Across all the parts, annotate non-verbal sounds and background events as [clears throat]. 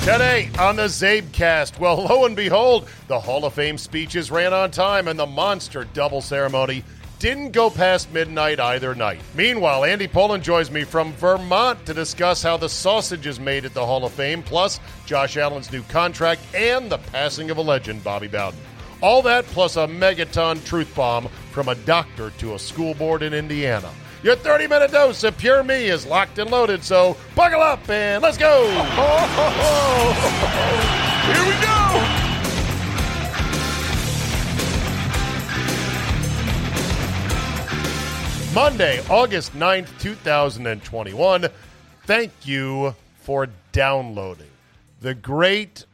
Today on the Czabecast, well, lo and behold, the Hall of Fame speeches ran on time and the monster double ceremony didn't go past midnight either night. Meanwhile, Andy Pollin joins me from Vermont to discuss how the sausage is made at the Hall of Fame, plus Josh Allen's new contract and the passing of a legend, Bobby Bowden. All that plus a megaton truth bomb from a doctor to a school board in Indiana. Your 30 minute dose of pure me is locked and loaded, so buckle up and let's go! [laughs] Here we go! Monday, August 9th, 2021. Thank you for downloading. The great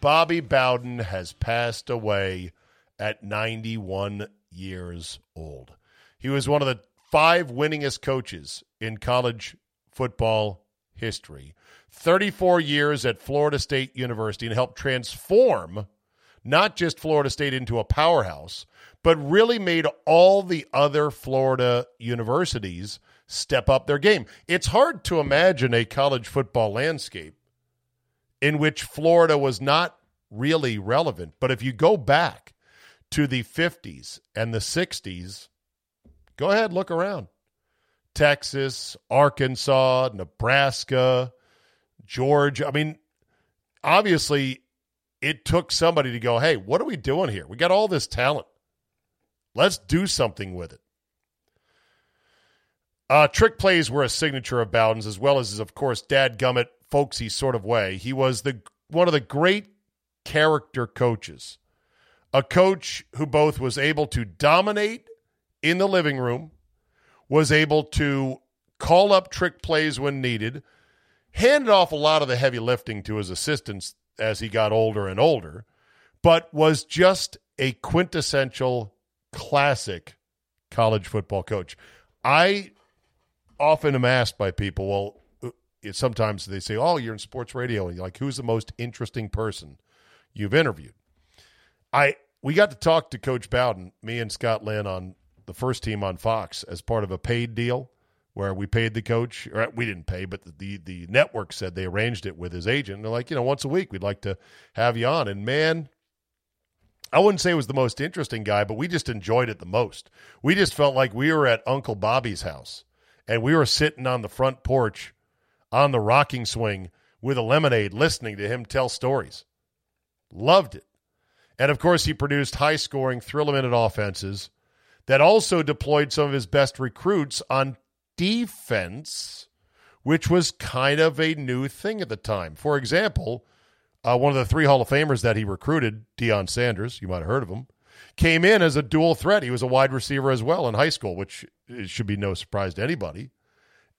Bobby Bowden has passed away at 91 years old. He was one of the five winningest coaches in college football history. 34 years at Florida State University and helped transform not just Florida State into a powerhouse, but really made all the other Florida universities step up their game. It's hard to imagine a college football landscape in which Florida was not really relevant. But if you go back to the 50s and the 60s, go ahead, look around. Texas, Arkansas, Nebraska, Georgia. I mean, obviously, it took somebody to go, hey, what are we doing here? We got all this talent. Let's do something with it. Uh, trick plays were a signature of Bowden's, as well as, of course, Dad Gummit, folksy sort of way. He was the one of the great character coaches, a coach who both was able to dominate in the living room, was able to call up trick plays when needed, handed off a lot of the heavy lifting to his assistants as he got older and older, but was just a quintessential classic college football coach. I often am asked by people, well, uh, sometimes they say, "Oh, you're in sports radio," and you're like, "Who's the most interesting person you've interviewed?" I we got to talk to Coach Bowden, me and Scott Lynn on the first team on Fox as part of a paid deal where we paid the coach, or we didn't pay, but the, the, network said they arranged it with his agent. They're like, you know, once a week we'd like to have you on. And man, I wouldn't say it was the most interesting guy, but we just enjoyed it the most. We just felt like we were at Uncle Bobby's house and we were sitting on the front porch on the rocking swing with a lemonade listening to him tell stories. Loved it. And of course, he produced high scoring, thrill a minute offenses that also deployed some of his best recruits on defense, which was kind of a new thing at the time. For example, uh, one of the three Hall of Famers that he recruited, Deion Sanders, you might have heard of him, came in as a dual threat. He was a wide receiver as well in high school, which should be no surprise to anybody.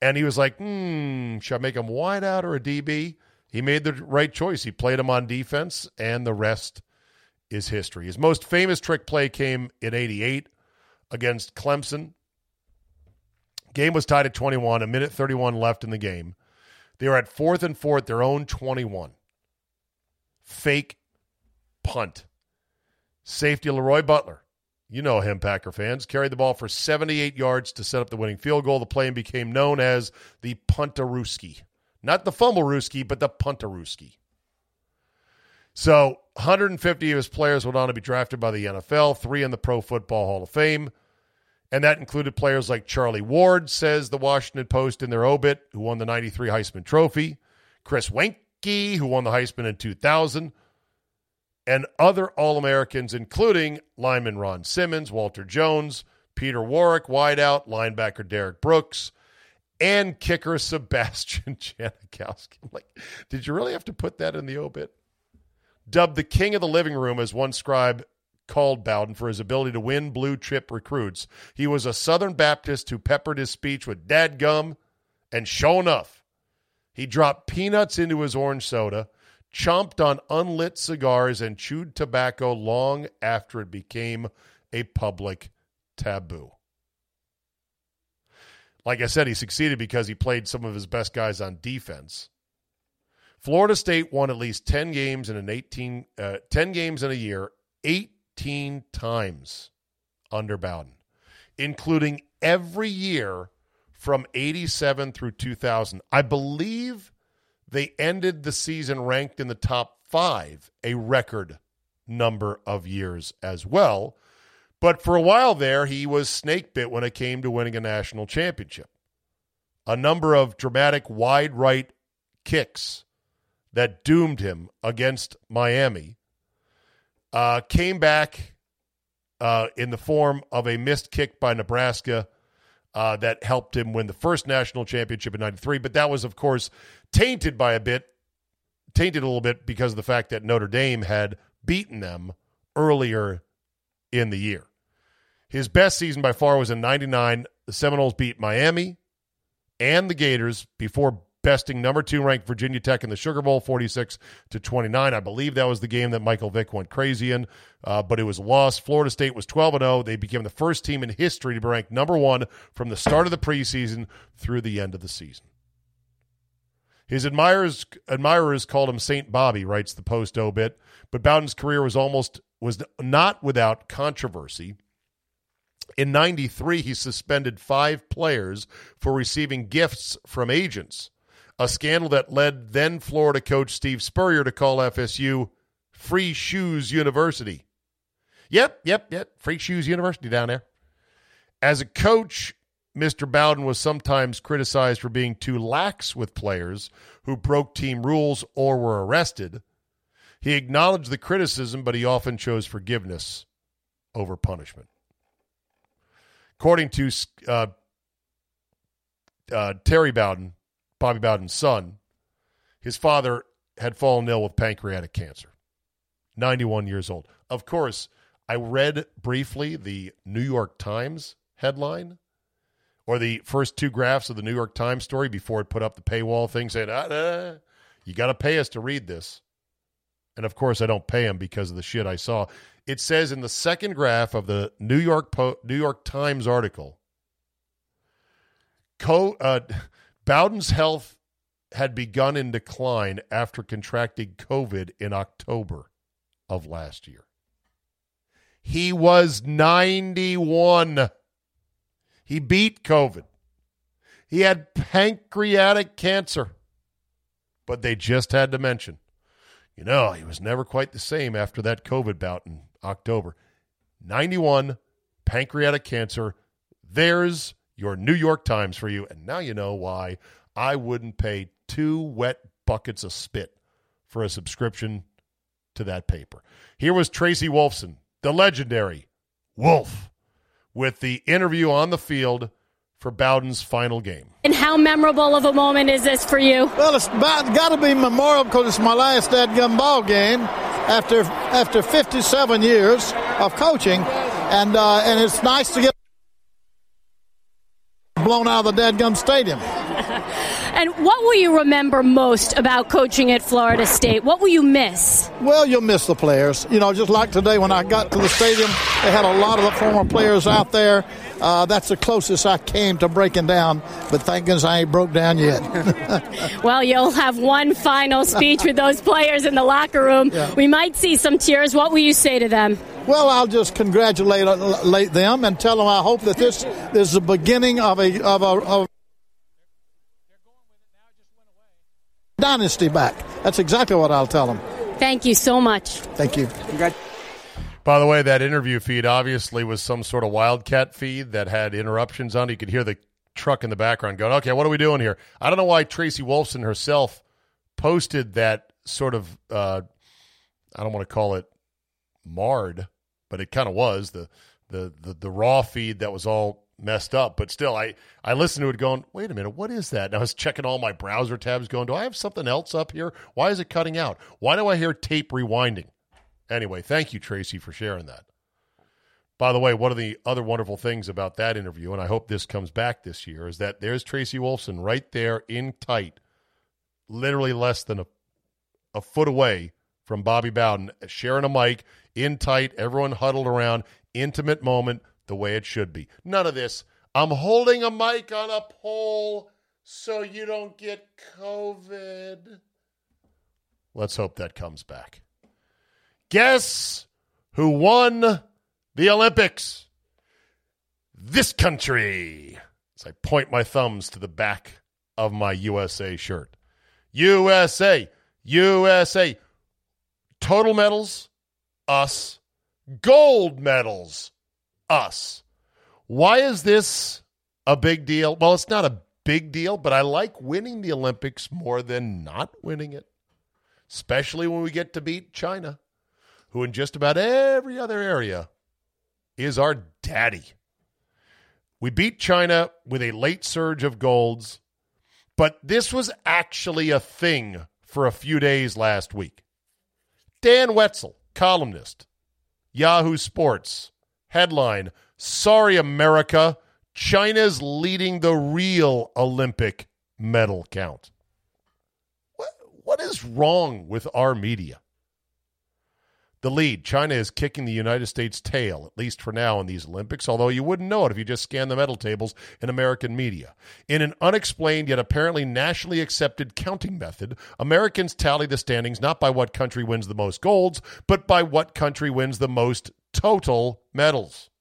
And he was like, hmm, should I make him wide out or a DB? He made the right choice. He played him on defense, and the rest is history. His most famous trick play came in 88 against Clemson. Game was tied at 21, a minute 31 left in the game. They were at fourth and four at their own 21 fake punt. Safety Leroy Butler, you know him, Packer fans, carried the ball for 78 yards to set up the winning field goal. The play became known as the Puntrooskie. Not the Fumblerooski, but the Puntrooskie. So 150 of his players went on to be drafted by the NFL, three in the Pro Football Hall of Fame. And that included players like Charlie Ward, says the Washington Post in their obit, who won the 93 Heisman Trophy. Chris Weinke, who won the Heisman in 2000, and other All Americans, including lineman Ron Simmons, Walter Jones, Peter Warrick, wideout, linebacker Derrick Brooks, and kicker [laughs] Sebastian Janikowski. like, did you really have to put that in the obit? Dubbed the king of the living room, as one scribe called Bowden for his ability to win blue chip recruits. He was a Southern Baptist who peppered his speech with dad gum, and show enough, he dropped peanuts into his orange soda, chomped on unlit cigars, and chewed tobacco long after it became a public taboo. Like I said, he succeeded because he played some of his best guys on defense. Florida State won at least 10 games in an 18 uh, 10 games in a year 18 times under Bowden, including every year from 87 through 2000. I believe they ended the season ranked in the top five, a record number of years as well. But for a while there, he was snake bit when it came to winning a national championship. A number of dramatic wide right kicks that doomed him against Miami uh, came back uh, in the form of a missed kick by Nebraska uh, that helped him win the first national championship in 93. But that was, of course, tainted by a bit, tainted a little bit because of the fact that Notre Dame had beaten them earlier in the year. His best season by far was in 99. The Seminoles beat Miami and the Gators before besting number two ranked Virginia Tech in the Sugar Bowl, 46 to 29. I believe that was the game that Michael Vick went crazy in, uh, but it was lost. Florida State was 12 and 0. They became the first team in history to be ranked number one from the start of the preseason through the end of the season. His admirers admirers called him Saint Bobby, writes the Post obit. But Bowden's career was almost was not without controversy. In 93, he suspended five players for receiving gifts from agents a scandal that led then Florida coach Steve Spurrier to call FSU Free Shoes University. Yep, yep, yep. Free Shoes University down there. As a coach, Mr. Bowden was sometimes criticized for being too lax with players who broke team rules or were arrested. He acknowledged the criticism, but he often chose forgiveness over punishment. According to uh, uh, Terry Bowden, Bobby Bowden's son, his father had fallen ill with pancreatic cancer, 91 years old. Of course, I read briefly the New York Times headline or the first two graphs of the New York Times story before it put up the paywall thing saying, ah, nah, you got to pay us to read this. And of course, I don't pay him because of the shit I saw. It says in the second graph of the New York po- New York Times article, co- uh, Bowden's health had begun in decline after contracting COVID in October of last year. He was 91. He beat COVID. He had pancreatic cancer. But they just had to mention, you know, he was never quite the same after that COVID bout in October. 91, pancreatic cancer. There's your New York Times for you. And now you know why I wouldn't pay two wet buckets of spit for a subscription to that paper. Here was Tracy Wolfson, the legendary Wolf, with the interview on the field for Bowden's final game. And how memorable of a moment is this for you? Well, it's got to be memorable because it's my last dadgum ball game after after 57 years of coaching, and uh, and it's nice to get blown out of the dadgum stadium. [laughs] And what will you remember most about coaching at Florida State? What will you miss? Well, you'll miss the players. You know, just like today when I got to the stadium, they had a lot of the former players out there. Uh, that's the closest I came to breaking down, but thank goodness I ain't broke down yet. [laughs] well, you'll have one final speech with those players in the locker room. [laughs] Yeah. We might see some tears. What will you say to them? Well, I'll just congratulate uh, them and tell them I hope that this, this is the beginning of a, of a, of dynasty back. That's exactly what I'll tell them. Thank you so much. Thank you. By the way, that interview feed obviously was some sort of wildcat feed that had interruptions on it. You could hear the truck in the background going, okay, what are we doing here? I don't know why Tracy Wolfson herself posted that sort of, uh, I don't want to call it marred, but it kind of was the, the, the, the raw feed that was all messed up. But still, I I listened to it going, wait a minute, what is that? And I was checking all my browser tabs, going, do I have something else up here? Why is it cutting out? Why do I hear tape rewinding? Anyway, thank you, Tracy, for sharing that. By the way, one of the other wonderful things about that interview, and I hope this comes back this year, is that there's Tracy Wolfson right there in tight, literally less than a, a foot away from Bobby Bowden, sharing a mic in tight, everyone huddled around, intimate moment the way it should be. None of this. I'm holding a mic on a pole so you don't get COVID. Let's hope that comes back. Guess who won the Olympics? This country. As I point my thumbs to the back of my USA shirt. USA, USA. Total medals, us. Gold medals, us. Why is this a big deal? Well, it's not a big deal, but I like winning the Olympics more than not winning it, especially when we get to beat China, who in just about every other area is our daddy. We beat China with a late surge of golds, but this was actually a thing for a few days last week. Dan Wetzel, columnist, Yahoo Sports, Headline Sorry, America. China's leading the real Olympic medal count. What, what is wrong with our media? The lead China is kicking the United States' tail, at least for now, in these Olympics, although you wouldn't know it if you just scanned the medal tables in American media. In an unexplained yet apparently nationally accepted counting method, Americans tally the standings not by what country wins the most golds, but by what country wins the most total medals.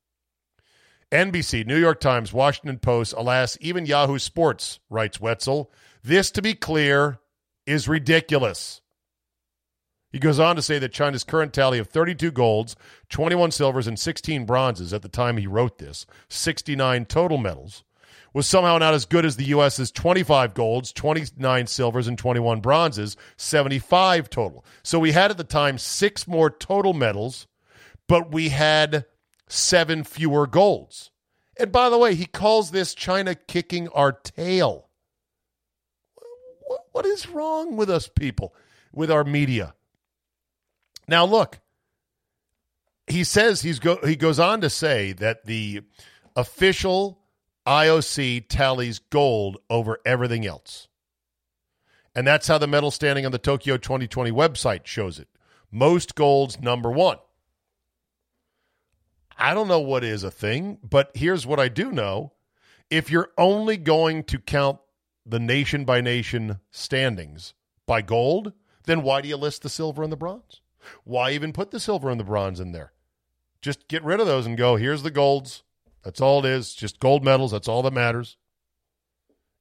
NBC, New York Times, Washington Post, alas, even Yahoo Sports, writes Wetzel. This, to be clear, is ridiculous. He goes on to say that China's current tally of 32 golds, 21 silvers, and 16 bronzes at the time he wrote this, 69 total medals, was somehow not as good as the U.S.'s 25 golds, 29 silvers, and 21 bronzes, 75 total. So we had at the time six more total medals but we had seven fewer golds. And by the way, he calls this China kicking our tail. What is wrong with us people, with our media? Now, look, he says he's go, he goes on to say that the official IOC tallies gold over everything else. And that's how the medal standing on the Tokyo 2020 website shows it. Most golds, number one. I don't know what is a thing, but here's what I do know. If you're only going to count the nation by nation standings by gold, then why do you list the silver and the bronze? Why even put the silver and the bronze in there? Just get rid of those and go, here's the golds. That's all it is. Just gold medals. That's all that matters.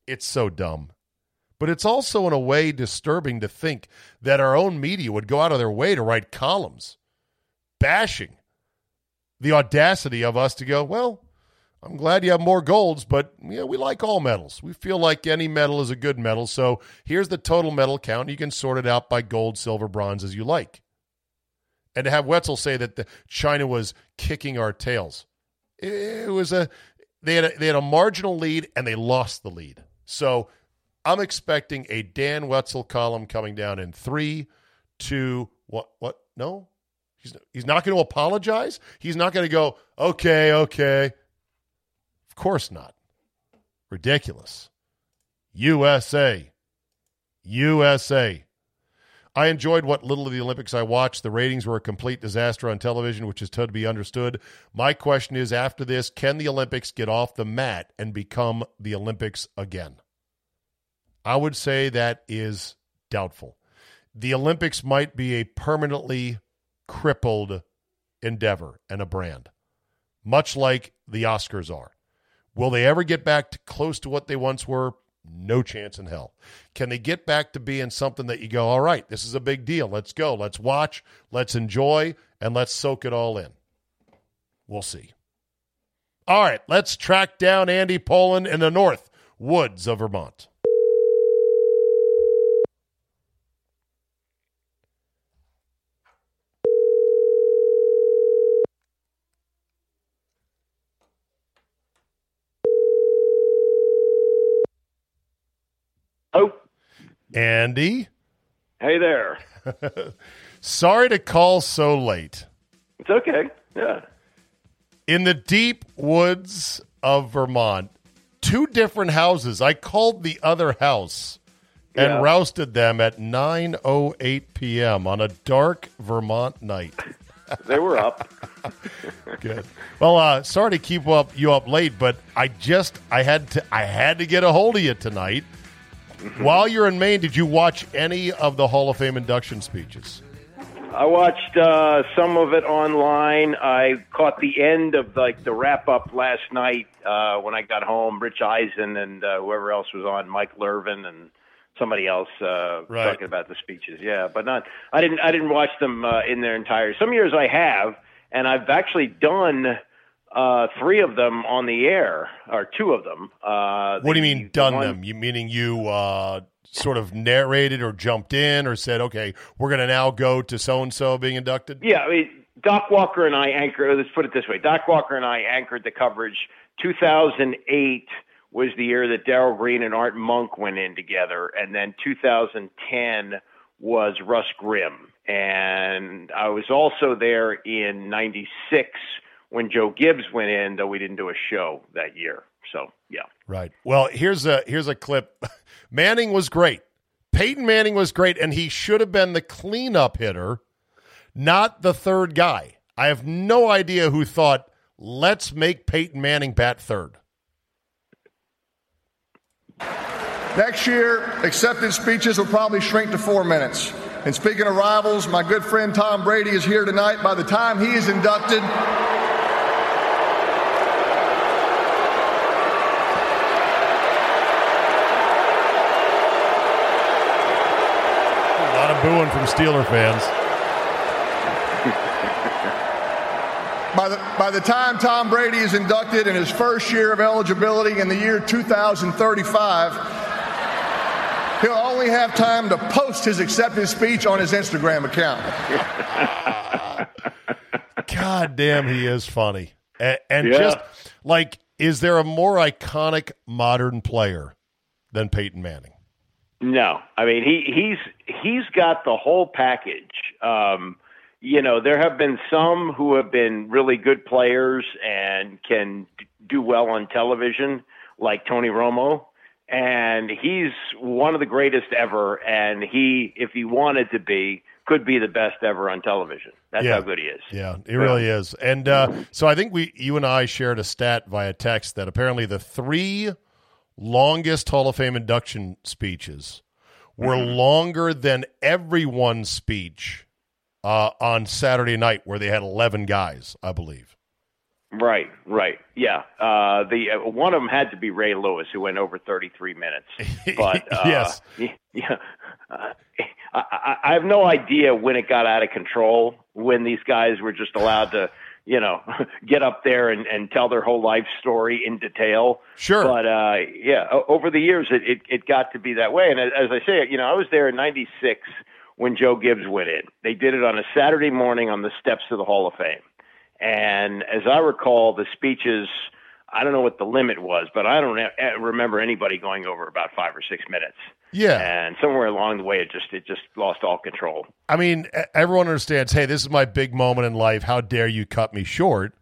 It's so dumb. But it's also, in a way, disturbing to think that our own media would go out of their way to write columns bashing the audacity of us to go, well, I'm glad you have more golds, but know, we like all medals. We feel like any medal is a good medal. So here's the total medal count. You can sort it out by gold, silver, bronze as you like. And to have Wetzel say that China was kicking our tails, it was a they had a, they had a marginal lead and they lost the lead. So I'm expecting a Dan Wetzel column coming down in three, two, what? What? No, he's he's not going to apologize. He's not going to go. Okay, okay. Of course not. Ridiculous. USA. USA. I enjoyed what little of the Olympics I watched. The ratings were a complete disaster on television, which is to be understood. My question is after this, can the Olympics get off the mat and become the Olympics again? I would say that is doubtful. The Olympics might be a permanently crippled endeavor and a brand, much like the Oscars are. Will they ever get back to close to what they once were? No chance in hell. Can they get back to being something that you go, all right, this is a big deal. Let's go. Let's watch. Let's enjoy. And let's soak it all in. We'll see. All right, let's track down Andy Pollin in the north woods of Vermont. Oh, Andy, hey there. [laughs] sorry to call so late. It's okay. Yeah. In the deep woods of Vermont, two different houses. I called the other house and Yeah. rousted them at 9:08 p.m. on a dark Vermont night. [laughs] They were up. [laughs] Good. Well, uh, sorry to keep up you up late, but I just I had to I had to get a hold of you tonight. While you're in Maine, did you watch any of the Hall of Fame induction speeches? I watched uh, some of it online. I caught the end of like the wrap up last night uh, when I got home. Rich Eisen and uh, whoever else was on, Michael Irvin and somebody else uh, Right. talking about the speeches. Yeah, but not. I didn't. I didn't watch them uh, in their entirety. Some years I have, and I've actually done uh, three of them on the air, or two of them. Uh, What do you mean done one- them? You meaning you uh, sort of narrated or jumped in or said, "Okay, we're going to now go to so and so being inducted." Yeah, I mean, Doc Walker and I anchored. Let's put it this way: Doc Walker and I anchored the coverage. 2008 was the year that Darrell Green and Art Monk went in together, and then 2010 was Russ Grimm. And I was also there in '96 when Joe Gibbs went in, though we didn't do a show that year. So yeah. Right. Well, here's a here's a clip. [laughs] Manning was great. Peyton Manning was great, and he should have been the cleanup hitter, not the third guy. I have no idea who thought, let's make Peyton Manning bat third. Next year, acceptance speeches will probably shrink to four minutes. And speaking of rivals, my good friend Tom Brady is here tonight. By the time he is inducted, A lot of booing from Steeler fans. by the, by the time Tom Brady is inducted in his first year of eligibility in the year 2035, he'll only have time to post his acceptance speech on his Instagram account. [laughs] God damn, he is funny. And, and Yeah. just like, is there a more iconic modern player than Peyton Manning? No, I mean he he's he's got the whole package. Um, you know, there have been some who have been really good players and can do well on television, like Tony Romo, and he's one of the greatest ever. And he, if he wanted to be, could be the best ever on television. That's Yeah. how good he is. Yeah, it really is. And uh, so I think we, you and I shared a stat via text that apparently the three longest Hall of Fame induction speeches were longer than everyone's speech uh, on Saturday night, where they had eleven guys, I believe. Right, right, yeah. Uh, the uh, one of them had to be Ray Lewis, who went over 33 minutes. [laughs] But uh, Yes. yeah, uh, I, I, I have no idea when it got out of control. When these guys were just allowed to you know, [laughs] get up there and, and tell their whole life story in detail. Sure. But uh, yeah, over the years, it, it, it got to be that way. And as I say, you know, I was there in '96 when Joe Gibbs went in. They did it on a Saturday morning on the steps of the Hall of Fame. And as I recall, the speeches. I don't know what the limit was, but I don't remember anybody going over about five or six minutes. Yeah. And somewhere along the way, it just it just lost all control. I mean, everyone understands. Hey, this is my big moment in life. How dare you cut me short?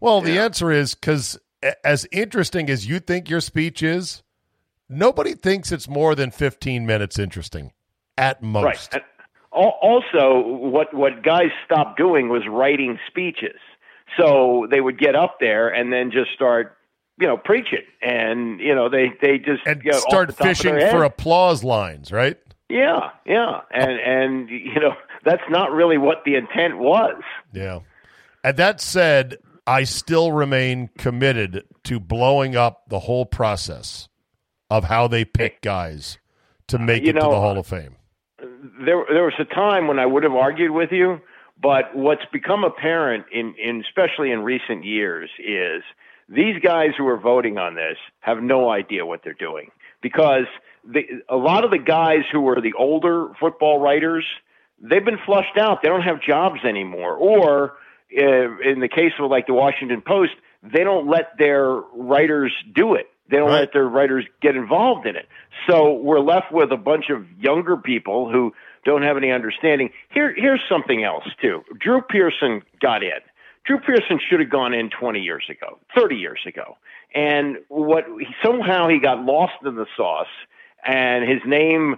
Well, the answer is because as interesting as you think your speech is, nobody thinks it's more than fifteen minutes interesting, at most. Right. And also, what what guys stopped doing was writing speeches. So they would get up there and then just start you know, preach it, and you know, they they just and you know, start fishing for applause lines, right? Yeah, yeah, and and you know, that's not really what the intent was. Yeah. And that said, I still remain committed to blowing up the whole process of how they pick guys to uh, make you it know, to the Hall of uh, Fame. There, there was a time when I would have argued with you, but what's become apparent in, in especially in recent years is these guys who are voting on this have no idea what they're doing because the, a lot of the guys who are the older football writers, they've been flushed out. They don't have jobs anymore. Or uh, in the case of like the Washington Post, they don't let their writers do it. They don't Right. let their writers get involved in it. So we're left with a bunch of younger people who don't have any understanding. Here, here's something else too. Drew Pearson got in. Drew Pearson should have gone in 20 years ago, 30 years ago. And what somehow he got lost in the sauce, and his name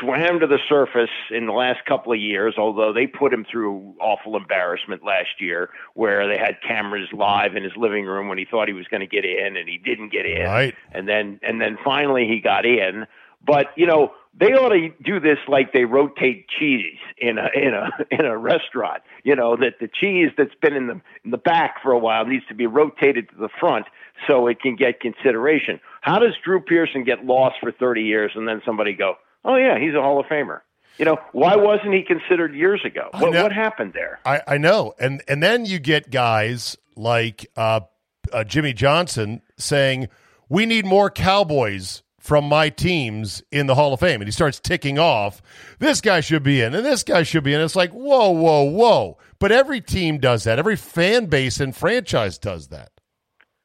swam to the surface in the last couple of years. Although they put him through awful embarrassment last year, where they had cameras live in his living room when he thought he was going to get in, and he didn't get in. Right. And then and then finally he got in. But you know they ought to do this like they rotate cheese in a in a [laughs] in a restaurant. You know that the cheese that's been in the in the back for a while needs to be rotated to the front so it can get consideration. How does Drew Pearson get lost for 30 years and then somebody go, "Oh yeah, he's a Hall of Famer"? You know, why wasn't he considered years ago? What, what happened there? I, I know, and and then you get guys like uh, uh, Jimmy Johnson saying we need more Cowboys from my teams in the Hall of Fame, and he starts ticking off. This guy should be in, and this guy should be in. It's like whoa, whoa, whoa! But every team does that. Every fan base and franchise does that.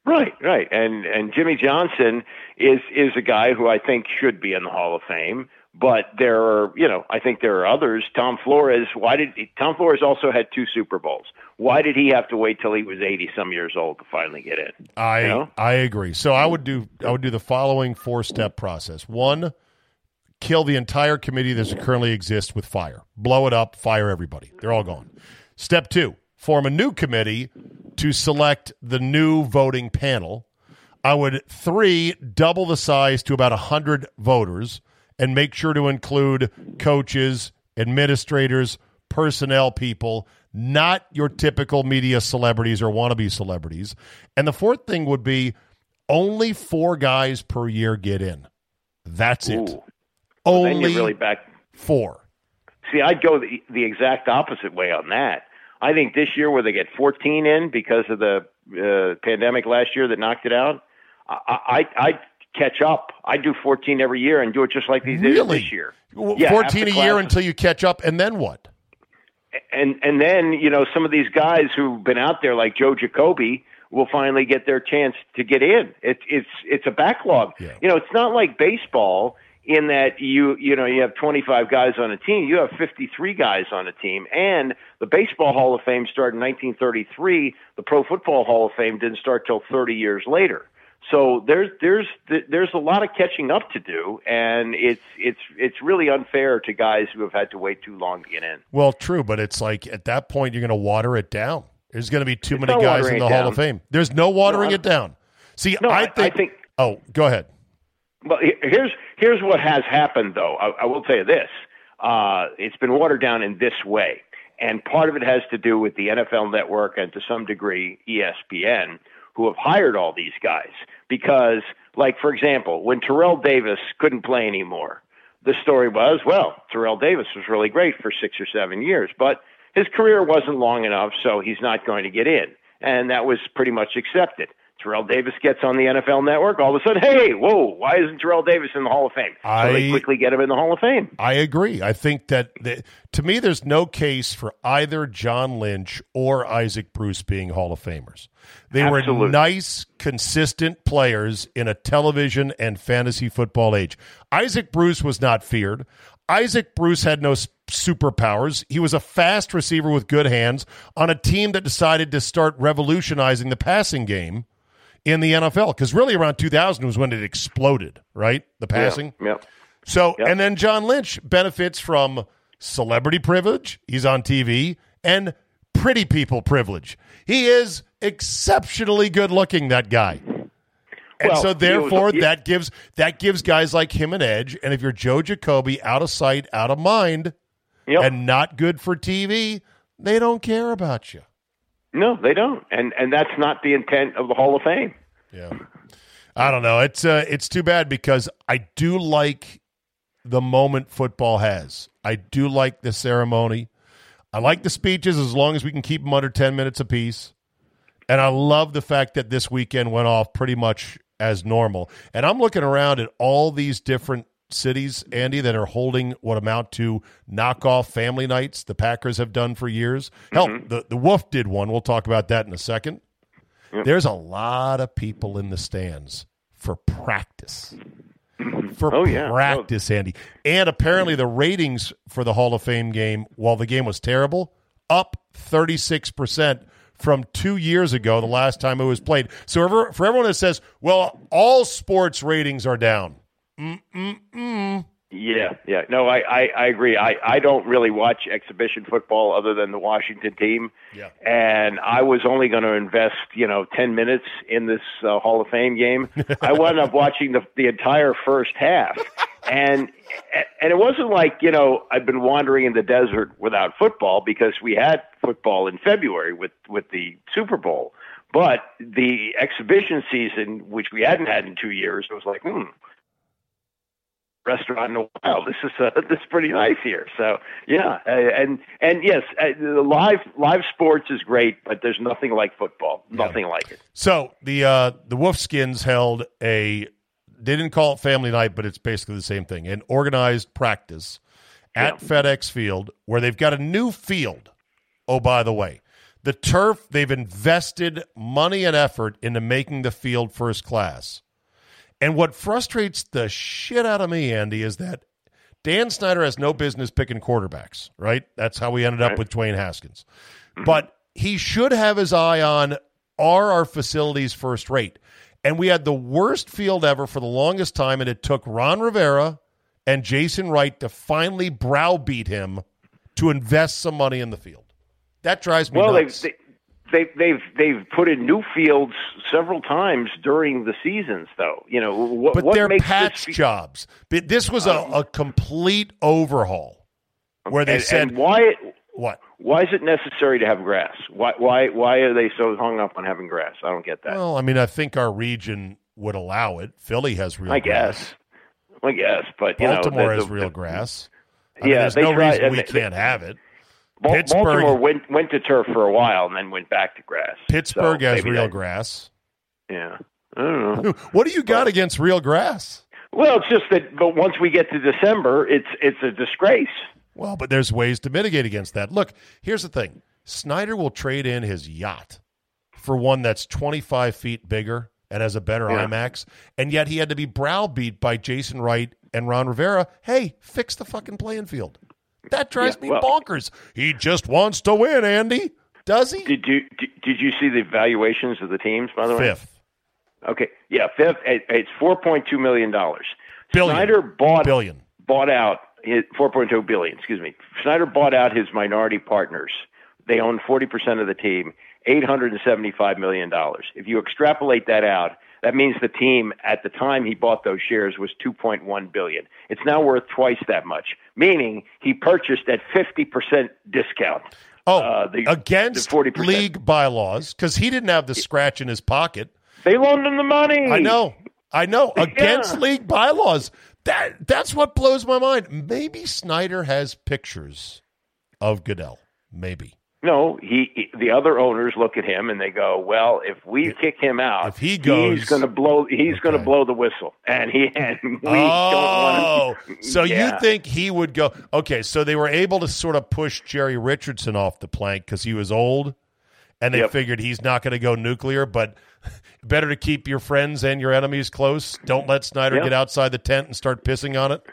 Right, right. And and Jimmy Johnson is is a guy who I think should be in the Hall of Fame. But there are, you know, I think there are others. Tom Flores. Why did Tom Flores also had two Super Bowls? Why did he have to wait till he was eighty some years old to finally get in? I You know? I agree. So I would do I would do the following four step process. One, kill the entire committee that currently exists with fire. Blow it up, fire everybody. They're all gone. Step two, form a new committee to select the new voting panel. I would three double the size to about hundred voters and make sure to include coaches, administrators, personnel people, not your typical media celebrities or wannabe celebrities. And the fourth thing would be only four guys per year get in. That's it. Ooh. Only you're really back. four. See, I'd go the, the exact opposite way on that. I think this year, where they get 14 in because of the uh, pandemic last year that knocked it out, I, I, I'd catch up. I'd do 14 every year and do it just like did Really? this year. W- Yeah, 14 a year until you catch up, and then what? and and then you know some of these guys who've been out there like Joe Jacoby will finally get their chance to get in. It's it's it's a backlog. Yeah. You know, it's not like baseball in that you you know you have 25 guys on a team. You have 53 guys on a team, and the Baseball Hall of Fame started in 1933. The Pro Football Hall of Fame didn't start till 30 years later. So there's there's there's a lot of catching up to do, and it's it's it's really unfair to guys who have had to wait too long to get in. Well, true, but it's like at that point you're going to water it down. There's going to be too It's many guys in the Hall down. of Fame. There's no watering No, it down. See, No, I think. I think- Oh, go ahead. Well, here's here's what has happened, though. I, I will tell you this: uh, it's been watered down in this way, and part of it has to do with the NFL Network and to some degree ESPN, who have hired all these guys. Because, like for example, when Terrell Davis couldn't play anymore, the story was, well, Terrell Davis was really great for six or seven years, but his career wasn't long enough, so he's not going to get in. and that was pretty much accepted. Terrell Davis gets on the NFL Network. All of a sudden, hey, whoa! Why isn't Terrell Davis in the Hall of Fame? I, so they quickly get him in the Hall of Fame. I agree. I think that the, to me, there's no case for either John Lynch or Isaac Bruce being Hall of Famers. They Absolutely. were nice, consistent players in a television and fantasy football age. Isaac Bruce was not feared. Isaac Bruce had no superpowers. He was a fast receiver with good hands on a team that decided to start revolutionizing the passing game in the NFL because really around 2000 was when it exploded, right? The passing. Yeah. Yep. So, Yep. and then John Lynch benefits from celebrity privilege. He's on TV and pretty people privilege. He is exceptionally good looking, that guy. And Well, so he was- therefore that gives that gives guys like him an edge. And if you're Joe Jacoby out of sight, out of mind, Yep. and not good for TV, they don't care about you. No, they don't, and and that's not the intent of the Hall of Fame. Yeah. I don't know. It's uh, it's too bad because I do like the moment football has. I do like the ceremony. I like the speeches as long as we can keep them under 10 minutes apiece. And I love the fact that this weekend went off pretty much as normal. And I'm looking around at all these different cities, Andy, that are holding what amount to knockoff family nights the Packers have done for years. Hell, mm-hmm. the, the Wolf did one. We'll talk about that in a second. There's a lot of people in the stands for practice. [clears throat] For Oh, yeah. practice, Andy. And apparently the ratings for the Hall of Fame game, while the game was terrible, up 36% from two years ago, the last time it was played. So for everyone that says, well, all sports ratings are down. Yeah, yeah. No, I, I, I agree. I, I don't really watch exhibition football other than the Washington team. Yeah. And I was only going to invest, you know, 10 minutes in this uh, Hall of Fame game. [laughs] I wound up watching the, the entire first half. And and it wasn't like, you know, I've been wandering in the desert without football because we had football in February with, with the Super Bowl. But the exhibition season, which we hadn't had in two years, it was like, hmm, restaurant in a while. This is uh, [laughs] this is pretty nice here. So yeah, uh, and and yes, uh, the live live sports is great, but there's nothing like football. Nothing like it. So the uh, the Wolfskins held a they didn't call it family night, but it's basically the same thing. An organized practice at FedEx Field where they've got a new field. Oh, by the way, the turf they've invested money and effort into making the field first class. And what frustrates the shit out of me, Andy, is that Dan Snyder has no business picking quarterbacks, right? That's how we ended up with Dwayne Haskins. Mm-hmm. But he should have his eye on are our facilities first rate? And we had the worst field ever for the longest time, and it took Ron Rivera and Jason Wright to finally browbeat him to invest some money in the field. That drives me Well, nuts. they, they, they've they've put in new fields several times during the seasons, though. You know what? but what they're makes patch this, jobs. This was a, um, a complete overhaul where they and, said, and why what? why is it necessary to have grass? Why why why are they so hung up on having grass? I don't get that. Well, I mean, I think our region would allow it. Philly has real I grass. guess. I guess, but you Baltimore know, the- has the- real grass. I mean, Yeah, there's no try- reason we they- can't have it. Pittsburgh- Baltimore went went to turf for a while and then went back to grass. Pittsburgh So has real that- grass. Yeah, I don't know. [laughs] What do you got against real grass? Well, it's just that, but once we get to December, it's it's a disgrace. Well, but there's ways to mitigate against that. Look, here's the thing Snyder will trade in his yacht for one that's 25 feet bigger and has a better Yeah. IMAX, and yet he had to be browbeat by Jason Wright and Ron Rivera. Hey, fix the fucking playing field. That drives Yeah, me well- bonkers. He just wants to win, Andy. Does he? Did you did, did you see the valuations of the teams? By the way, Fifth. Okay, yeah, fifth. It, it's four point two million dollars. Billion. Snyder bought Billion. bought out his four point two billion. Excuse me. Snyder bought out his minority partners. They own forty percent of the team. Eight hundred and seventy five million dollars. If you extrapolate that out, that means the team at the time he bought those shares was two point one billion. It's now worth twice that much. Meaning he purchased at fifty percent discount. Oh, Uh, the- against the 40%. league bylaws because he didn't have the scratch in his pocket. They loaned him the money. I know, I know. Against Yeah. league bylaws. That that's what blows my mind. Maybe Snyder has pictures of Goodell. Maybe No, he, he, the other owners look at him and they go, "Well, if we kick him out, if he goes, he's going to blow. He's okay. going to blow the whistle." And he and we oh, don't want so yeah. you think he would go? Okay, so they were able to sort of push Jerry Richardson off the plank because he was old, and they Yep. figured he's not going to go nuclear, but. Better to keep your friends and your enemies close. Don't let Snyder Yeah. get outside the tent and start pissing on it.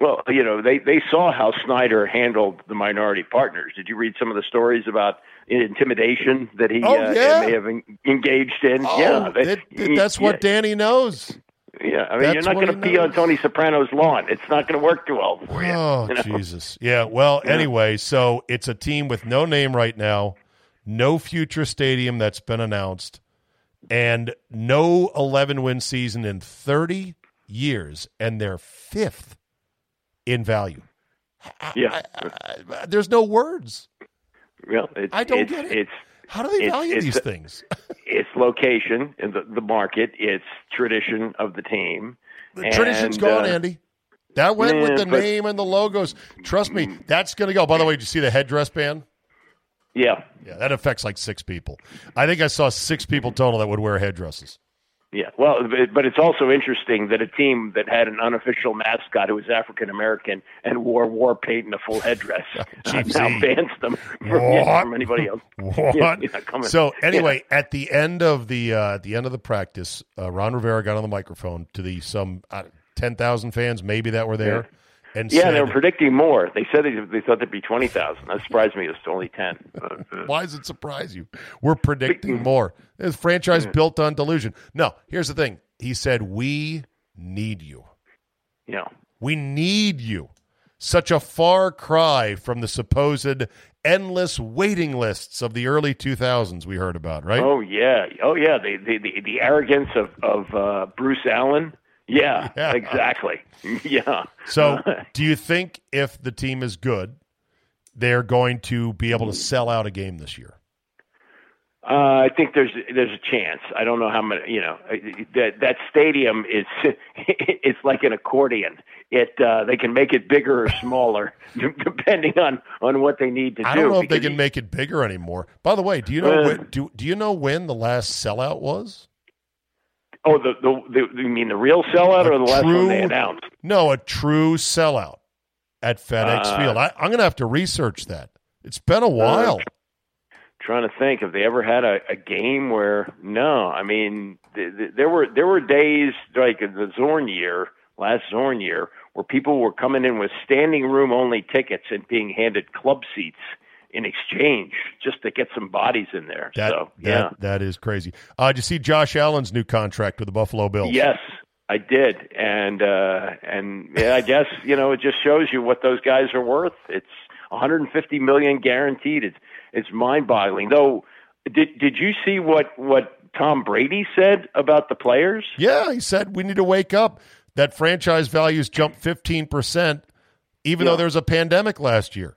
Well, you know, they they saw how Snyder handled the minority partners. Did you read some of the stories about intimidation that he Oh, uh, yeah. may have en- engaged in? Oh, yeah, they- that- that- that's what yeah, Danny knows. Yeah, I mean, that's you're not going to pee on. Tony Soprano's lawn. It's not going to work too well for you. Oh, you know? Jesus. Yeah. Well, anyway, so it's a team with no name right now, no future stadium that's been announced, and no 11 win season in 30 years, and they're fifth in value. Yeah, I- there's no words. well, it's, I don't it's, get it. It's How do they value these things? [laughs] it's location in the, the market. It's tradition of the team. The tradition's gone, uh, Andy. That went with the but- name and the logos. Trust me, that's going to go. By the way, did you see the headdress ban? Yeah, Yeah, that affects like six people. I think I saw six people total that would wear headdresses. Yeah, well, but- it's also interesting that a team that had an unofficial mascot who was African American and wore war paint and a full headdress [laughs] [laughs] now bans them [laughs] from, yeah, from anybody else. What? Yeah, yeah, so anyway, at the end of the uh, at the end of the practice, uh, Ron Rivera got on the microphone to the some uh, ten thousand fans maybe that were there, and yeah, said, they were predicting more. They said they, they thought there'd be twenty thousand. That surprised me. It was only ten. [laughs] "Why does it surprise you? We're predicting more. This franchise built on delusion." No, here's the thing. He said, "We need you. know, We need you." Such a far cry from the supposed endless waiting lists of the early 2000s we heard about, right? Oh yeah, oh yeah. The the the, the arrogance of of uh, Bruce Allen. Yeah, [laughs] Yeah. exactly. [laughs] Yeah. So, [laughs] do you think if the team is good, they're going to be able to sell out a game this year? Uh, I think there's there's a chance. I don't know how many. You know, that that stadium is it's like an accordion. It uh, they can make it bigger or smaller depending on on what they need to I do. I don't know if they can make it bigger anymore. By the way, do you know Uh, when, do do you know when the last sellout was? Oh, the, the the you mean the real sellout or the last true- one they announced? No, a true sellout at FedEx Uh, Field. I, I'm going to have to research that. It's been a while. trying to think have they ever had a, a game where no i mean th- th- there were there were days like the zorn year last zorn year where people were coming in with standing room only tickets and being handed club seats in exchange just to get some bodies in there that, so that yeah that is crazy. Uh, did you see Josh Allen's new contract with the Buffalo Bills? yes i did and uh and yeah, i guess you know it just shows you what those guys are worth it's 150 million guaranteed it's it's mind-boggling though did did you see what what Tom Brady said about the players Yeah, he said we need to wake up. That franchise values jumped 15%, even Yeah. though was a pandemic last year.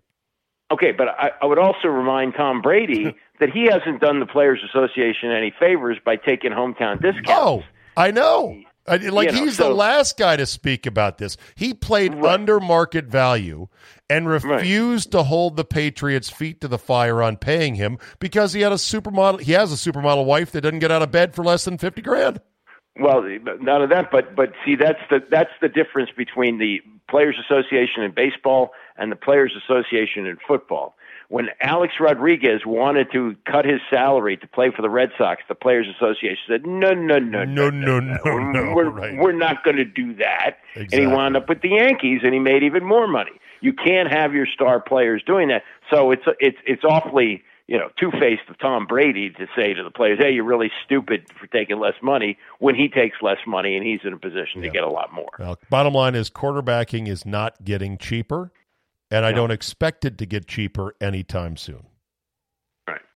Okay, but I, I would also remind Tom Brady [laughs] that he hasn't done the Players Association any favors by taking hometown discounts. Oh, I know. I, like You know, he's the last guy to speak about this. He played Right. under market value and refused to hold the Patriots' feet to the fire on paying him because he had a supermodel. He has a supermodel wife that doesn't get out of bed for less than fifty grand. Well, none of that, but but see, that's the that's the difference between the Players Association and baseball and the Players Association in football. When Alex Rodriguez wanted to cut his salary to play for the Red Sox, the Players Association said, "No, no, no, No, no, no, no, we're, right. we're not going to do that." And he wound up with the Yankees, and he made even more money. You can't have your star players doing that. So it's it's it's awfully you know two faced of Tom Brady to say to the players, "Hey, you're really stupid for taking less money," when he takes less money and he's in a position to get a lot more. Well, bottom line is quarterbacking is not getting cheaper, and I don't expect it to get cheaper anytime soon.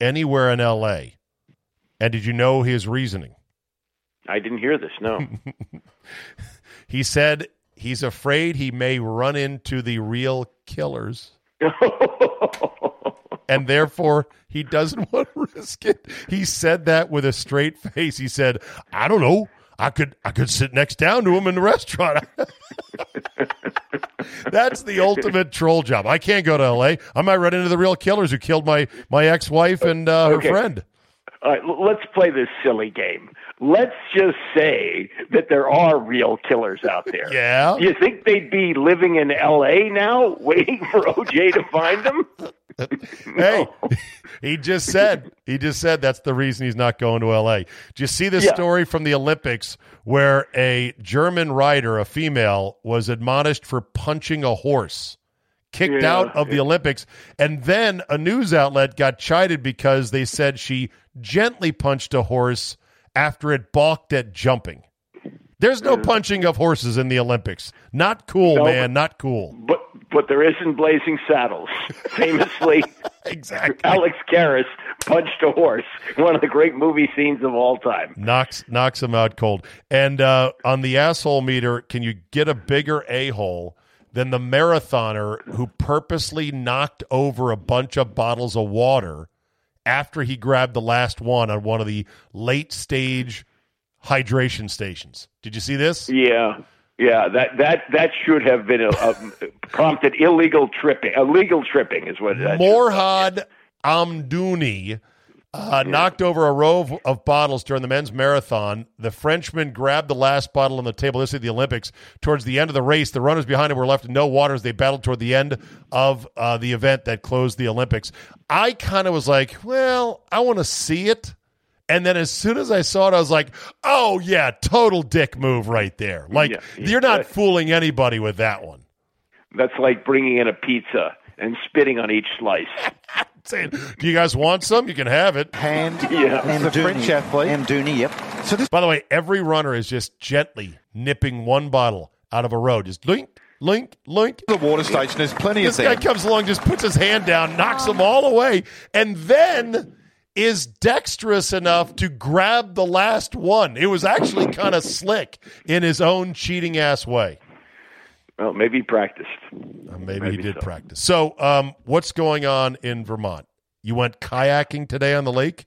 anywhere in LA? And did you know his reasoning? I didn't hear this. No. [laughs] he said he's afraid he may run into the real killers. [laughs] and therefore he doesn't [laughs] want to risk it. He said that with a straight face. He said, "I don't know. I could I could sit next down to him in the restaurant." [laughs] That's the ultimate troll job. I can't go to L.A. I might run into the real killers who killed my my ex wife and uh, her Okay. friend. All right, let's play this silly game. Let's just say that there are real killers out there. Yeah. Do you think they'd be living in L.A. now, [laughs] waiting for OJ to find them? [laughs] Hey, he just said he just said that's the reason he's not going to L.A. Do you see this Yeah. story from the Olympics where a German rider, a female, was admonished for punching a horse, kicked Yeah. out of the Olympics, and then a news outlet got chided because they said she gently punched a horse after it balked at jumping. There's no punching of horses in the Olympics. Not cool, No. man. Not cool. But but there is in Blazing Saddles. [laughs] Famously, [laughs] Exactly. Alex Karras punched a horse. One of the great movie scenes of all time. knocks knocks him out cold. And uh, on the asshole meter, can you get a bigger a hole than the marathoner who purposely knocked over a bunch of bottles of water after he grabbed the last one on one of the late stage hydration stations? Did you see this? Yeah. Yeah, that that that should have been a, a prompted illegal tripping. Illegal tripping is what that. Morhad Amdouni uh, knocked over a row of, of bottles during the men's marathon. The Frenchman grabbed the last bottle on the table. This is the Olympics. Towards the end of the race, the runners behind him were left in no water as they battled toward the end of uh, the event that closed the Olympics. I kind of was like, well, I want to see it. And then as soon as I saw it, I was like, oh, yeah, total dick move right there. Like, Yeah, yeah. you're not fooling anybody with that one. That's like bringing in a pizza and spitting on each slice. [laughs] Saying, do you guys want some? You can have it. Hand [laughs] Yeah. and The Dooney. French athlete. Amdouni, yep. So this By the way, every runner is just gently nipping one bottle out of a row. Just link, link, link. the water station. There's plenty This of guy comes along, just puts his hand down, knocks um, them all away, and then is dexterous enough to grab the last one. It was actually kind of slick in his own cheating ass way. Well, maybe he practiced. Uh, maybe, maybe, he did so. practice. So, um, what's going on in Vermont? You went kayaking today on the lake?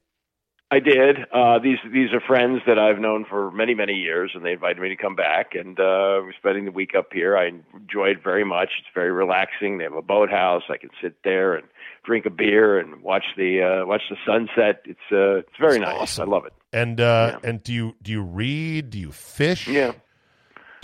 I did. Uh, these these are friends that I've known for many many years, and they invited me to come back. And uh, we're spending the week up here. I enjoy it very much. It's very relaxing. They have a boathouse. I can sit there and drink a beer and watch the uh, watch the sunset. It's uh, it's very nice. Awesome. I love it. And uh, yeah. and do you do you read? Do you fish? Yeah.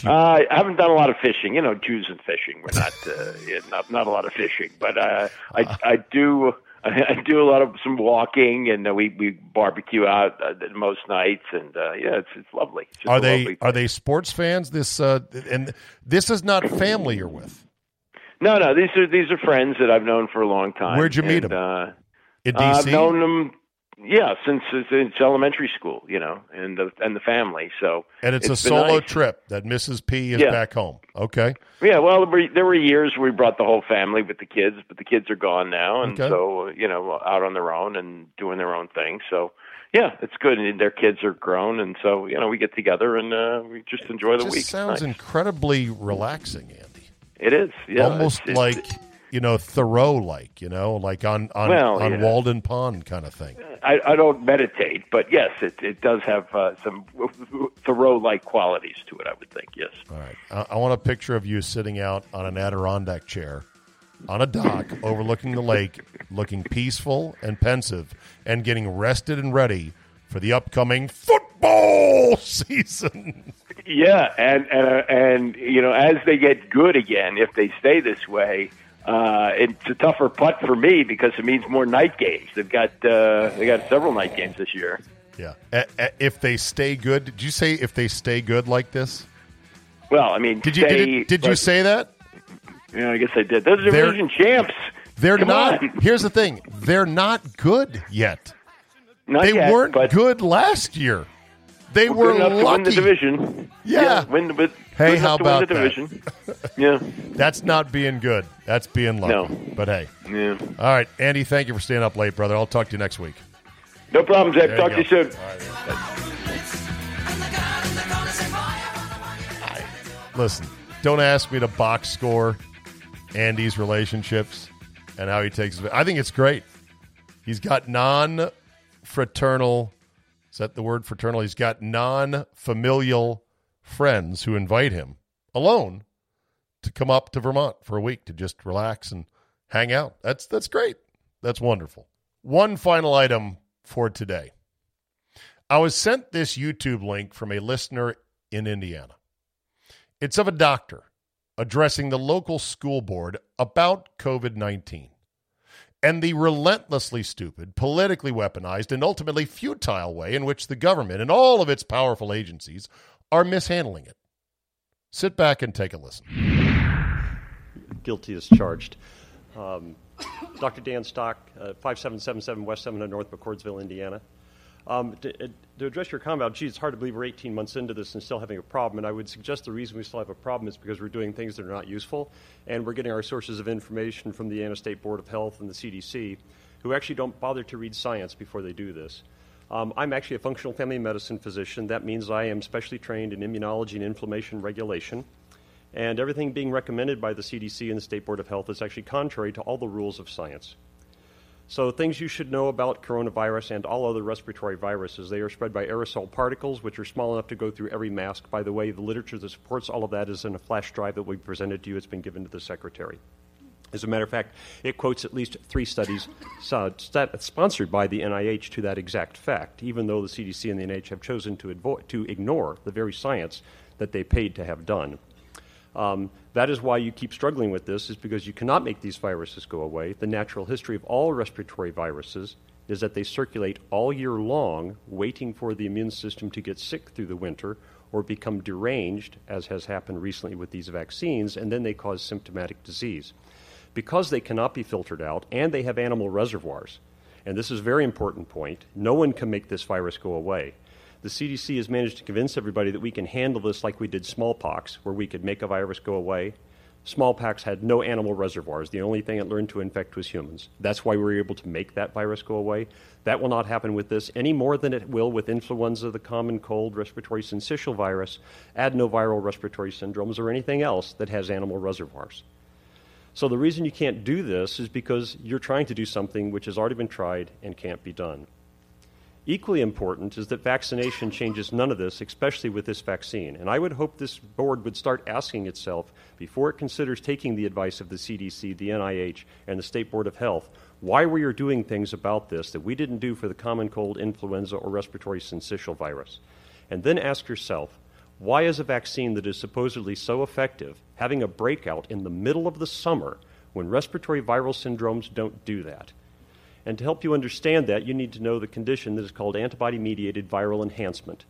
You... Uh, I haven't done a lot of fishing. You know, Jews and fishing. We're not uh, [laughs] yeah, not not a lot of fishing, but uh, I. I do [laughs] I do a lot of some walking, and uh, we we barbecue out uh, most nights, and uh, yeah, it's it's lovely. It's are they are they sports fans? This uh, and this is not family you're with. No, no, these are these are friends that I've known for a long time. Where'd you meet and, them? Uh, In DC, I've known them yeah, since it's elementary school, you know, and the and the family. So and it's, it's a solo nice. trip that Mrs. P is yeah. back home. Okay. Yeah, well, there were, years we brought the whole family with the kids, but the kids are gone now, and okay. so you know, out on their own and doing their own thing. So yeah, it's good, and their kids are grown, and so you know, we get together and uh, we just enjoy the just week. Sounds nice. incredibly relaxing, Andy. It is, yeah, almost it's, like. It's, you know Thoreau like you know like on on, well, on yeah. Walden Pond kind of thing. I, I don't meditate, but yes, it it does have uh, some Thoreau like qualities to it. I would think yes. All right, I, I want a picture of you sitting out on an Adirondack chair on a dock overlooking the lake, looking peaceful and pensive, and getting rested and ready for the upcoming football [laughs] season. Yeah, and and uh, and you know, as they get good again, if they stay this way, uh, it's a tougher putt for me because it means more night games. They've got uh, they got several night games this year. Yeah, a- a- if they stay good, did you say if they stay good like this? Well, I mean, did you stay, did, it, did you say that? Yeah, I guess I did. Those are division champs. They're Come not. on. Here's the thing: they're not good yet. Not they yet, weren't but good last year. They we're were lucky. to win the division. Yeah. win the, but Hey, how win about that? yeah, That's not being good. That's being lucky. No. But hey, yeah. all right, Andy. Thank you for staying up late, brother. I'll talk to you next week. No problem, Zach. There Talk you to you soon. All right. I- Listen, don't ask me to box score Andy's relationships and how he takes. I think it's great. He's got non fraternal. Is that the word fraternal? He's got non familial friends who invite him alone to come up to Vermont for a week to just relax and hang out. That's that's great. That's wonderful. One final item for today. I was sent this YouTube link from a listener in Indiana. It's of a doctor addressing the local school board about COVID 19 and the relentlessly stupid, politically weaponized, and ultimately futile way in which the government and all of its powerful agencies are mishandling it. Sit back and take a listen. Guilty as charged. Um, [coughs] Dr. Dan Stock, uh, 5777 West 700 North McCordsville, Indiana. Um, to, uh, to address your comment gee, it's hard to believe we're 18 months into this and still having a problem, and I would suggest the reason we still have a problem is because we're doing things that are not useful, and we're getting our sources of information from the Indiana State Board of Health and the CDC, who actually don't bother to read science before they do this. Um, I'm actually a functional family medicine physician. That means I am specially trained in immunology and inflammation regulation. And everything being recommended by the CDC and the State Board of Health is actually contrary to all the rules of science. So, things you should know about coronavirus and all other respiratory viruses they are spread by aerosol particles, which are small enough to go through every mask. By the way, the literature that supports all of that is in a flash drive that we presented to you. It's been given to the Secretary. As a matter of fact, it quotes at least three studies sponsored by the NIH to that exact fact, even though the CDC and the NIH have chosen to, to ignore the very science that they paid to have done. Um, that is why you keep struggling with this, is because you cannot make these viruses go away. The natural history of all respiratory viruses is that they circulate all year long, waiting for the immune system to get sick through the winter or become deranged, as has happened recently with these vaccines, and then they cause symptomatic disease. Because they cannot be filtered out and they have animal reservoirs, and this is a very important point, no one can make this virus go away. The CDC has managed to convince everybody that we can handle this like we did smallpox, where we could make a virus go away. Smallpox had no animal reservoirs. The only thing it learned to infect was humans. That's why we were able to make that virus go away. That will not happen with this any more than it will with influenza, the common cold, respiratory syncytial virus, adenoviral respiratory syndromes, or anything else that has animal reservoirs. So the reason you can't do this is because you're trying to do something which has already been tried and can't be done. Equally important is that vaccination changes none of this, especially with this vaccine. And I would hope this board would start asking itself, before it considers taking the advice of the CDC, the NIH, and the State Board of Health, why we are doing things about this that we didn't do for the common cold, influenza, or respiratory syncytial virus. And then ask yourself, why is a vaccine that is supposedly so effective having a breakout in the middle of the summer when respiratory viral syndromes don't do that? And to help you understand that, you need to know the condition that is called antibody mediated viral enhancement.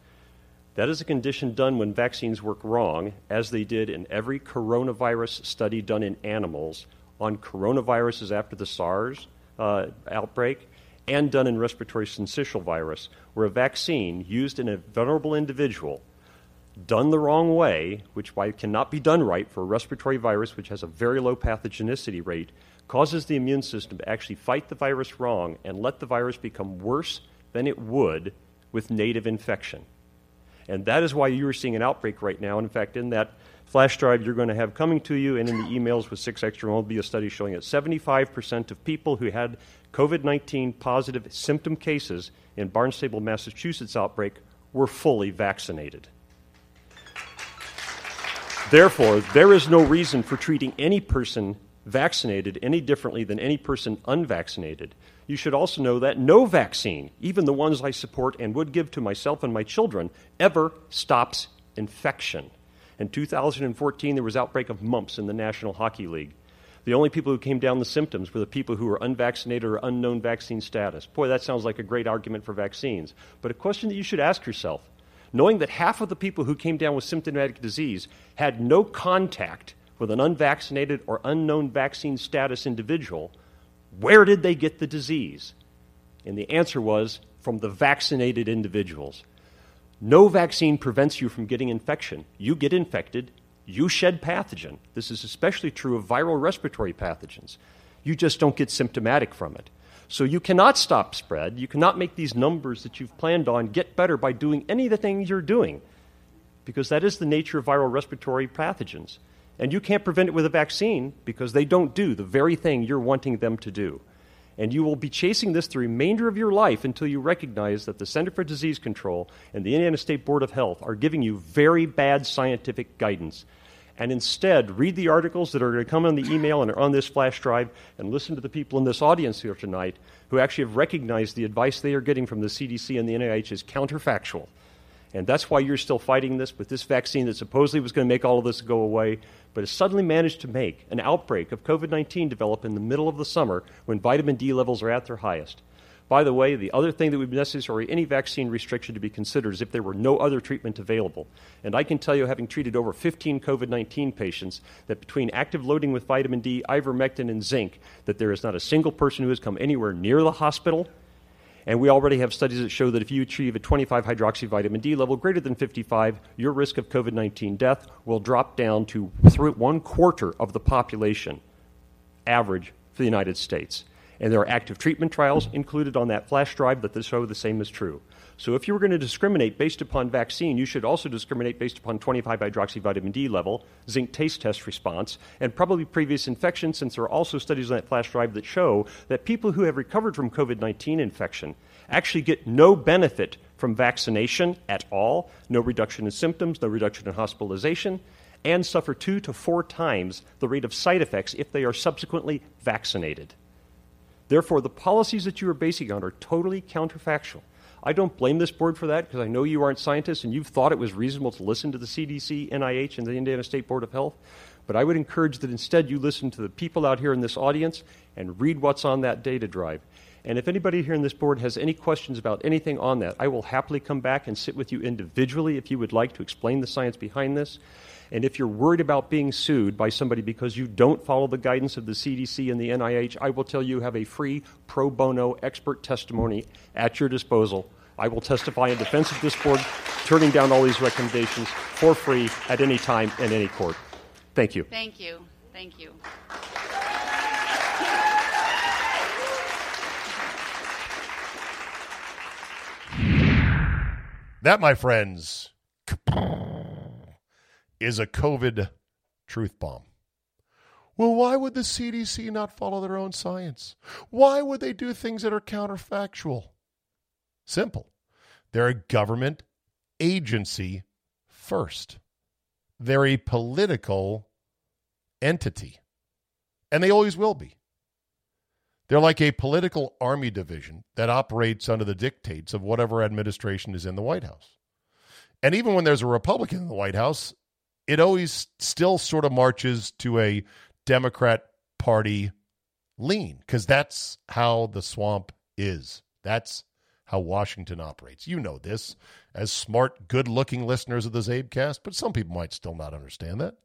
That is a condition done when vaccines work wrong, as they did in every coronavirus study done in animals on coronaviruses after the SARS uh, outbreak, and done in respiratory syncytial virus, where a vaccine used in a vulnerable individual, done the wrong way, which why it cannot be done right for a respiratory virus which has a very low pathogenicity rate, causes the immune system to actually fight the virus wrong and let the virus become worse than it would with native infection. And that is why you are seeing an outbreak right now. In fact, in that flash drive you're going to have coming to you and in the emails with 6 Extra will be a study showing that 75% of people who had COVID 19 positive symptom cases in Barnstable, Massachusetts outbreak were fully vaccinated. Therefore, there is no reason for treating any person vaccinated any differently than any person unvaccinated. You should also know that no vaccine, even the ones I support and would give to myself and my children, ever stops infection. In 2014, there was outbreak of mumps in the National Hockey League. The only people who came down the symptoms were the people who were unvaccinated or unknown vaccine status. Boy, that sounds like a great argument for vaccines. But a question that you should ask yourself knowing that half of the people who came down with symptomatic disease had no contact with an unvaccinated or unknown vaccine status individual, where did they get the disease? And the answer was from the vaccinated individuals. No vaccine prevents you from getting infection. You get infected, you shed pathogen. This is especially true of viral respiratory pathogens. You just don't get symptomatic from it. So you cannot stop spread. You cannot make these numbers that you've planned on get better by doing any of the things you're doing, because that is the nature of viral respiratory pathogens. And you can't prevent it with a vaccine because they don't do the very thing you're wanting them to do. And you will be chasing this the remainder of your life until you recognize that the Center for Disease Control and the Indiana State Board of Health are giving you very bad scientific guidance. And instead, read the articles that are going to come on the email and are on this flash drive and listen to the people in this audience here tonight who actually have recognized the advice they are getting from the CDC and the NIH is counterfactual. And that's why you're still fighting this with this vaccine that supposedly was going to make all of this go away, but has suddenly managed to make an outbreak of COVID 19 develop in the middle of the summer when vitamin D levels are at their highest. By the way, the other thing that would be necessary any vaccine restriction to be considered is if there were no other treatment available. And I can tell you, having treated over 15 COVID 19 patients, that between active loading with vitamin D, ivermectin, and zinc, that there is not a single person who has come anywhere near the hospital and we already have studies that show that if you achieve a 25 hydroxy vitamin D level greater than 55, your risk of COVID 19 death will drop down to one quarter of the population average for the United States. And there are active treatment trials included on that flash drive that show the same is true. So if you were going to discriminate based upon vaccine, you should also discriminate based upon 25 hydroxyvitamin D level, zinc taste test response, and probably previous infection, since there are also studies on that flash drive that show that people who have recovered from COVID 19 infection actually get no benefit from vaccination at all, no reduction in symptoms, no reduction in hospitalization, and suffer two to four times the rate of side effects if they are subsequently vaccinated. Therefore, the policies that you are basing on are totally counterfactual. I don't blame this board for that because I know you aren't scientists and you've thought it was reasonable to listen to the CDC, NIH, and the Indiana State Board of Health. But I would encourage that instead you listen to the people out here in this audience and read what's on that data drive. And if anybody here in this board has any questions about anything on that, I will happily come back and sit with you individually if you would like to explain the science behind this. And if you're worried about being sued by somebody because you don't follow the guidance of the CDC and the NIH, I will tell you have a free pro bono expert testimony at your disposal. I will testify in defense of this board, turning down all these recommendations for free at any time in any court. Thank you. Thank you. Thank you. That, my friends, is a COVID truth bomb. Well, why would the CDC not follow their own science? Why would they do things that are counterfactual? Simple. They're a government agency first. They're a political entity, and they always will be. They're like a political army division that operates under the dictates of whatever administration is in the White House. And even when there's a Republican in the White House, it always still sort of marches to a Democrat Party lean because that's how the swamp is. That's how Washington operates. You know this as smart, good looking listeners of the Czabecast, but some people might still not understand that.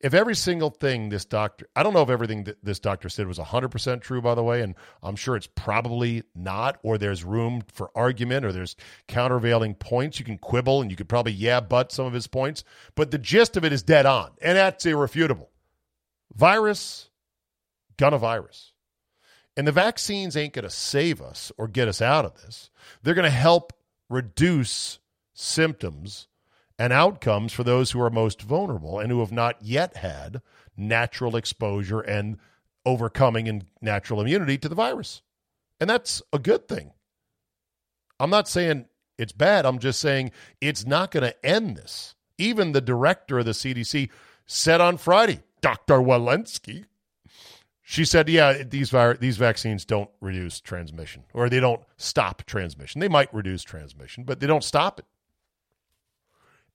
If every single thing this doctor, I don't know if everything that this doctor said was 100% true, by the way, and I'm sure it's probably not, or there's room for argument, or there's countervailing points. You can quibble and you could probably, yeah, but some of his points, but the gist of it is dead on, and that's irrefutable. Virus, gonna virus. And the vaccines ain't to save us or get us out of this. They're to help reduce symptoms and outcomes for those who are most vulnerable and who have not yet had natural exposure and overcoming and natural immunity to the virus. And that's a good thing. I'm not saying it's bad. I'm just saying it's not going to end this. Even the director of the CDC said on Friday, Dr. Walensky, she said, "Yeah, these these vaccines don't reduce transmission, or they don't stop transmission. They might reduce transmission, but they don't stop it."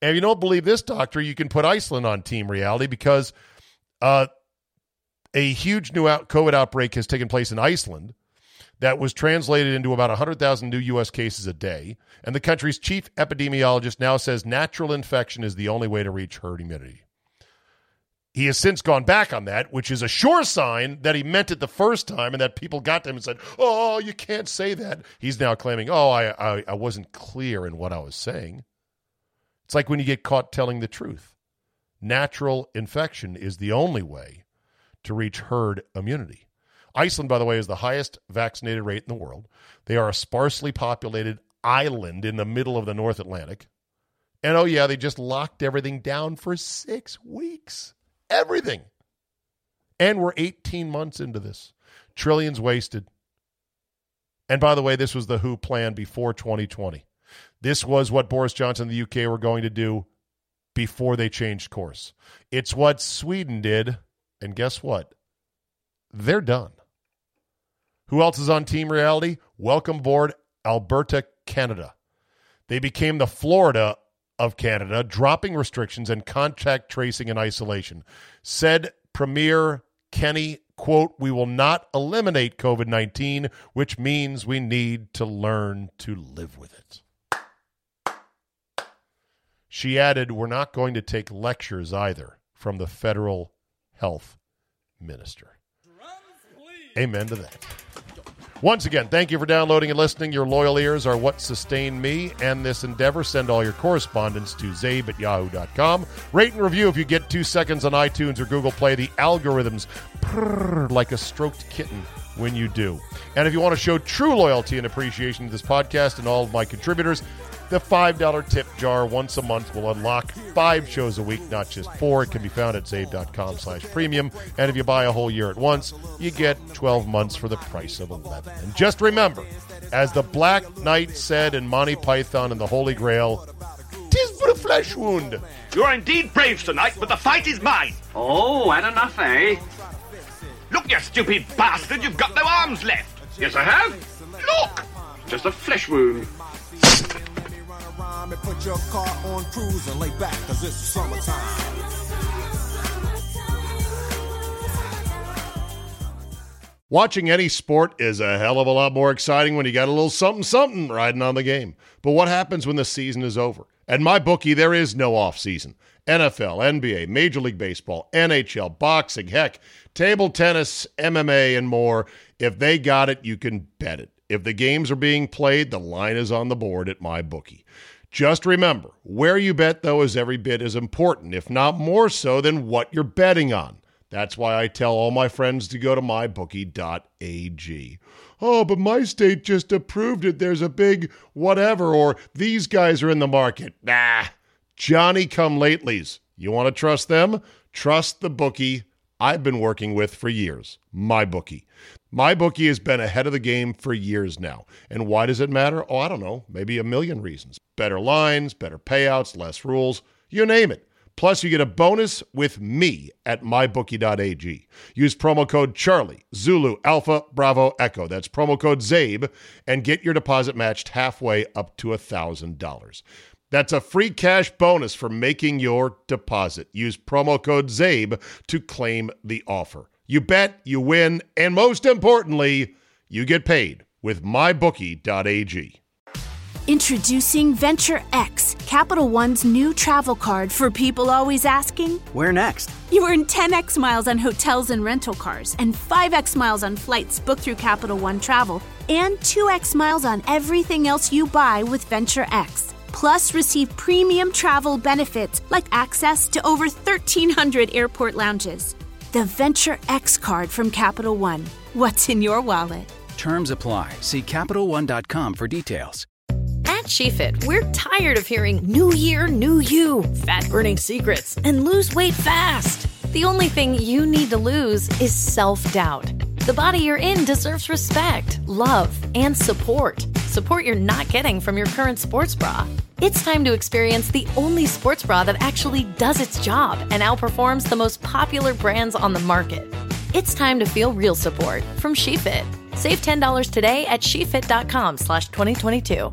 And if you don't believe this doctor, you can put Iceland on team reality because uh, a huge new out- COVID outbreak has taken place in Iceland that was translated into about 100,000 new U.S. cases a day. And the country's chief epidemiologist now says natural infection is the only way to reach herd immunity. He has since gone back on that, which is a sure sign that he meant it the first time and that people got to him and said, Oh, you can't say that. He's now claiming, Oh, I, I, I wasn't clear in what I was saying. It's like when you get caught telling the truth. Natural infection is the only way to reach herd immunity. Iceland, by the way, is the highest vaccinated rate in the world. They are a sparsely populated island in the middle of the North Atlantic. And oh, yeah, they just locked everything down for six weeks everything. And we're 18 months into this. Trillions wasted. And by the way, this was the WHO plan before 2020. This was what Boris Johnson and the UK were going to do before they changed course. It's what Sweden did. And guess what? They're done. Who else is on Team Reality? Welcome aboard Alberta, Canada. They became the Florida of Canada, dropping restrictions and contact tracing and isolation. Said Premier Kenney, quote, we will not eliminate COVID 19, which means we need to learn to live with it. She added, we're not going to take lectures either from the federal health minister. Amen to that. Once again, thank you for downloading and listening. Your loyal ears are what sustain me and this endeavor. Send all your correspondence to czabe at yahoo.com. Rate and review if you get two seconds on iTunes or Google Play. The algorithms purr like a stroked kitten when you do. And if you want to show true loyalty and appreciation to this podcast and all of my contributors, the $5 tip jar once a month will unlock five shows a week, not just four. It can be found at czabe.com slash premium. And if you buy a whole year at once, you get 12 months for the price of 11. And just remember, as the Black Knight said in Monty Python and the Holy Grail, tis but a flesh wound. You are indeed brave tonight, but the fight is mine. Oh, and enough, eh? Look, you stupid bastard, you've got no arms left. Yes, I have. Look! Just a flesh wound and put your car on cruise and lay back, cause it's summertime. Watching any sport is a hell of a lot more exciting when you got a little something something riding on the game. But what happens when the season is over? At my bookie, there is no off season. NFL, NBA, Major League Baseball, NHL, boxing, heck, table tennis, MMA, and more. If they got it, you can bet it. If the games are being played, the line is on the board at my bookie. Just remember, where you bet, though, is every bit as important, if not more so, than what you're betting on. That's why I tell all my friends to go to mybookie.ag. Oh, but my state just approved it. There's a big whatever, or these guys are in the market. Nah, Johnny come latelys. You want to trust them? Trust the bookie I've been working with for years, MyBookie. MyBookie has been ahead of the game for years now. And why does it matter? Oh, I don't know, maybe a million reasons. Better lines, better payouts, less rules, you name it. Plus, you get a bonus with me at mybookie.ag. Use promo code Charlie, Zulu, Alpha, Bravo, Echo. That's promo code CZABE and get your deposit matched halfway up to $1,000. That's a free cash bonus for making your deposit. Use promo code CZABE to claim the offer. You bet, you win, and most importantly, you get paid with mybookie.ag. Introducing Venture X, Capital One's new travel card for people always asking, Where next? You earn 10x miles on hotels and rental cars, and 5x miles on flights booked through Capital One Travel, and 2x miles on everything else you buy with Venture X. Plus, receive premium travel benefits like access to over 1,300 airport lounges. The Venture X card from Capital One. What's in your wallet? Terms apply. See CapitalOne.com for details. At SheFit, we're tired of hearing new year, new you, fat burning secrets, and lose weight fast. The only thing you need to lose is self doubt. The body you're in deserves respect, love, and support. Support you're not getting from your current sports bra. It's time to experience the only sports bra that actually does its job and outperforms the most popular brands on the market. It's time to feel real support from SheFit. Save $10 today at SheFit.com slash 2022.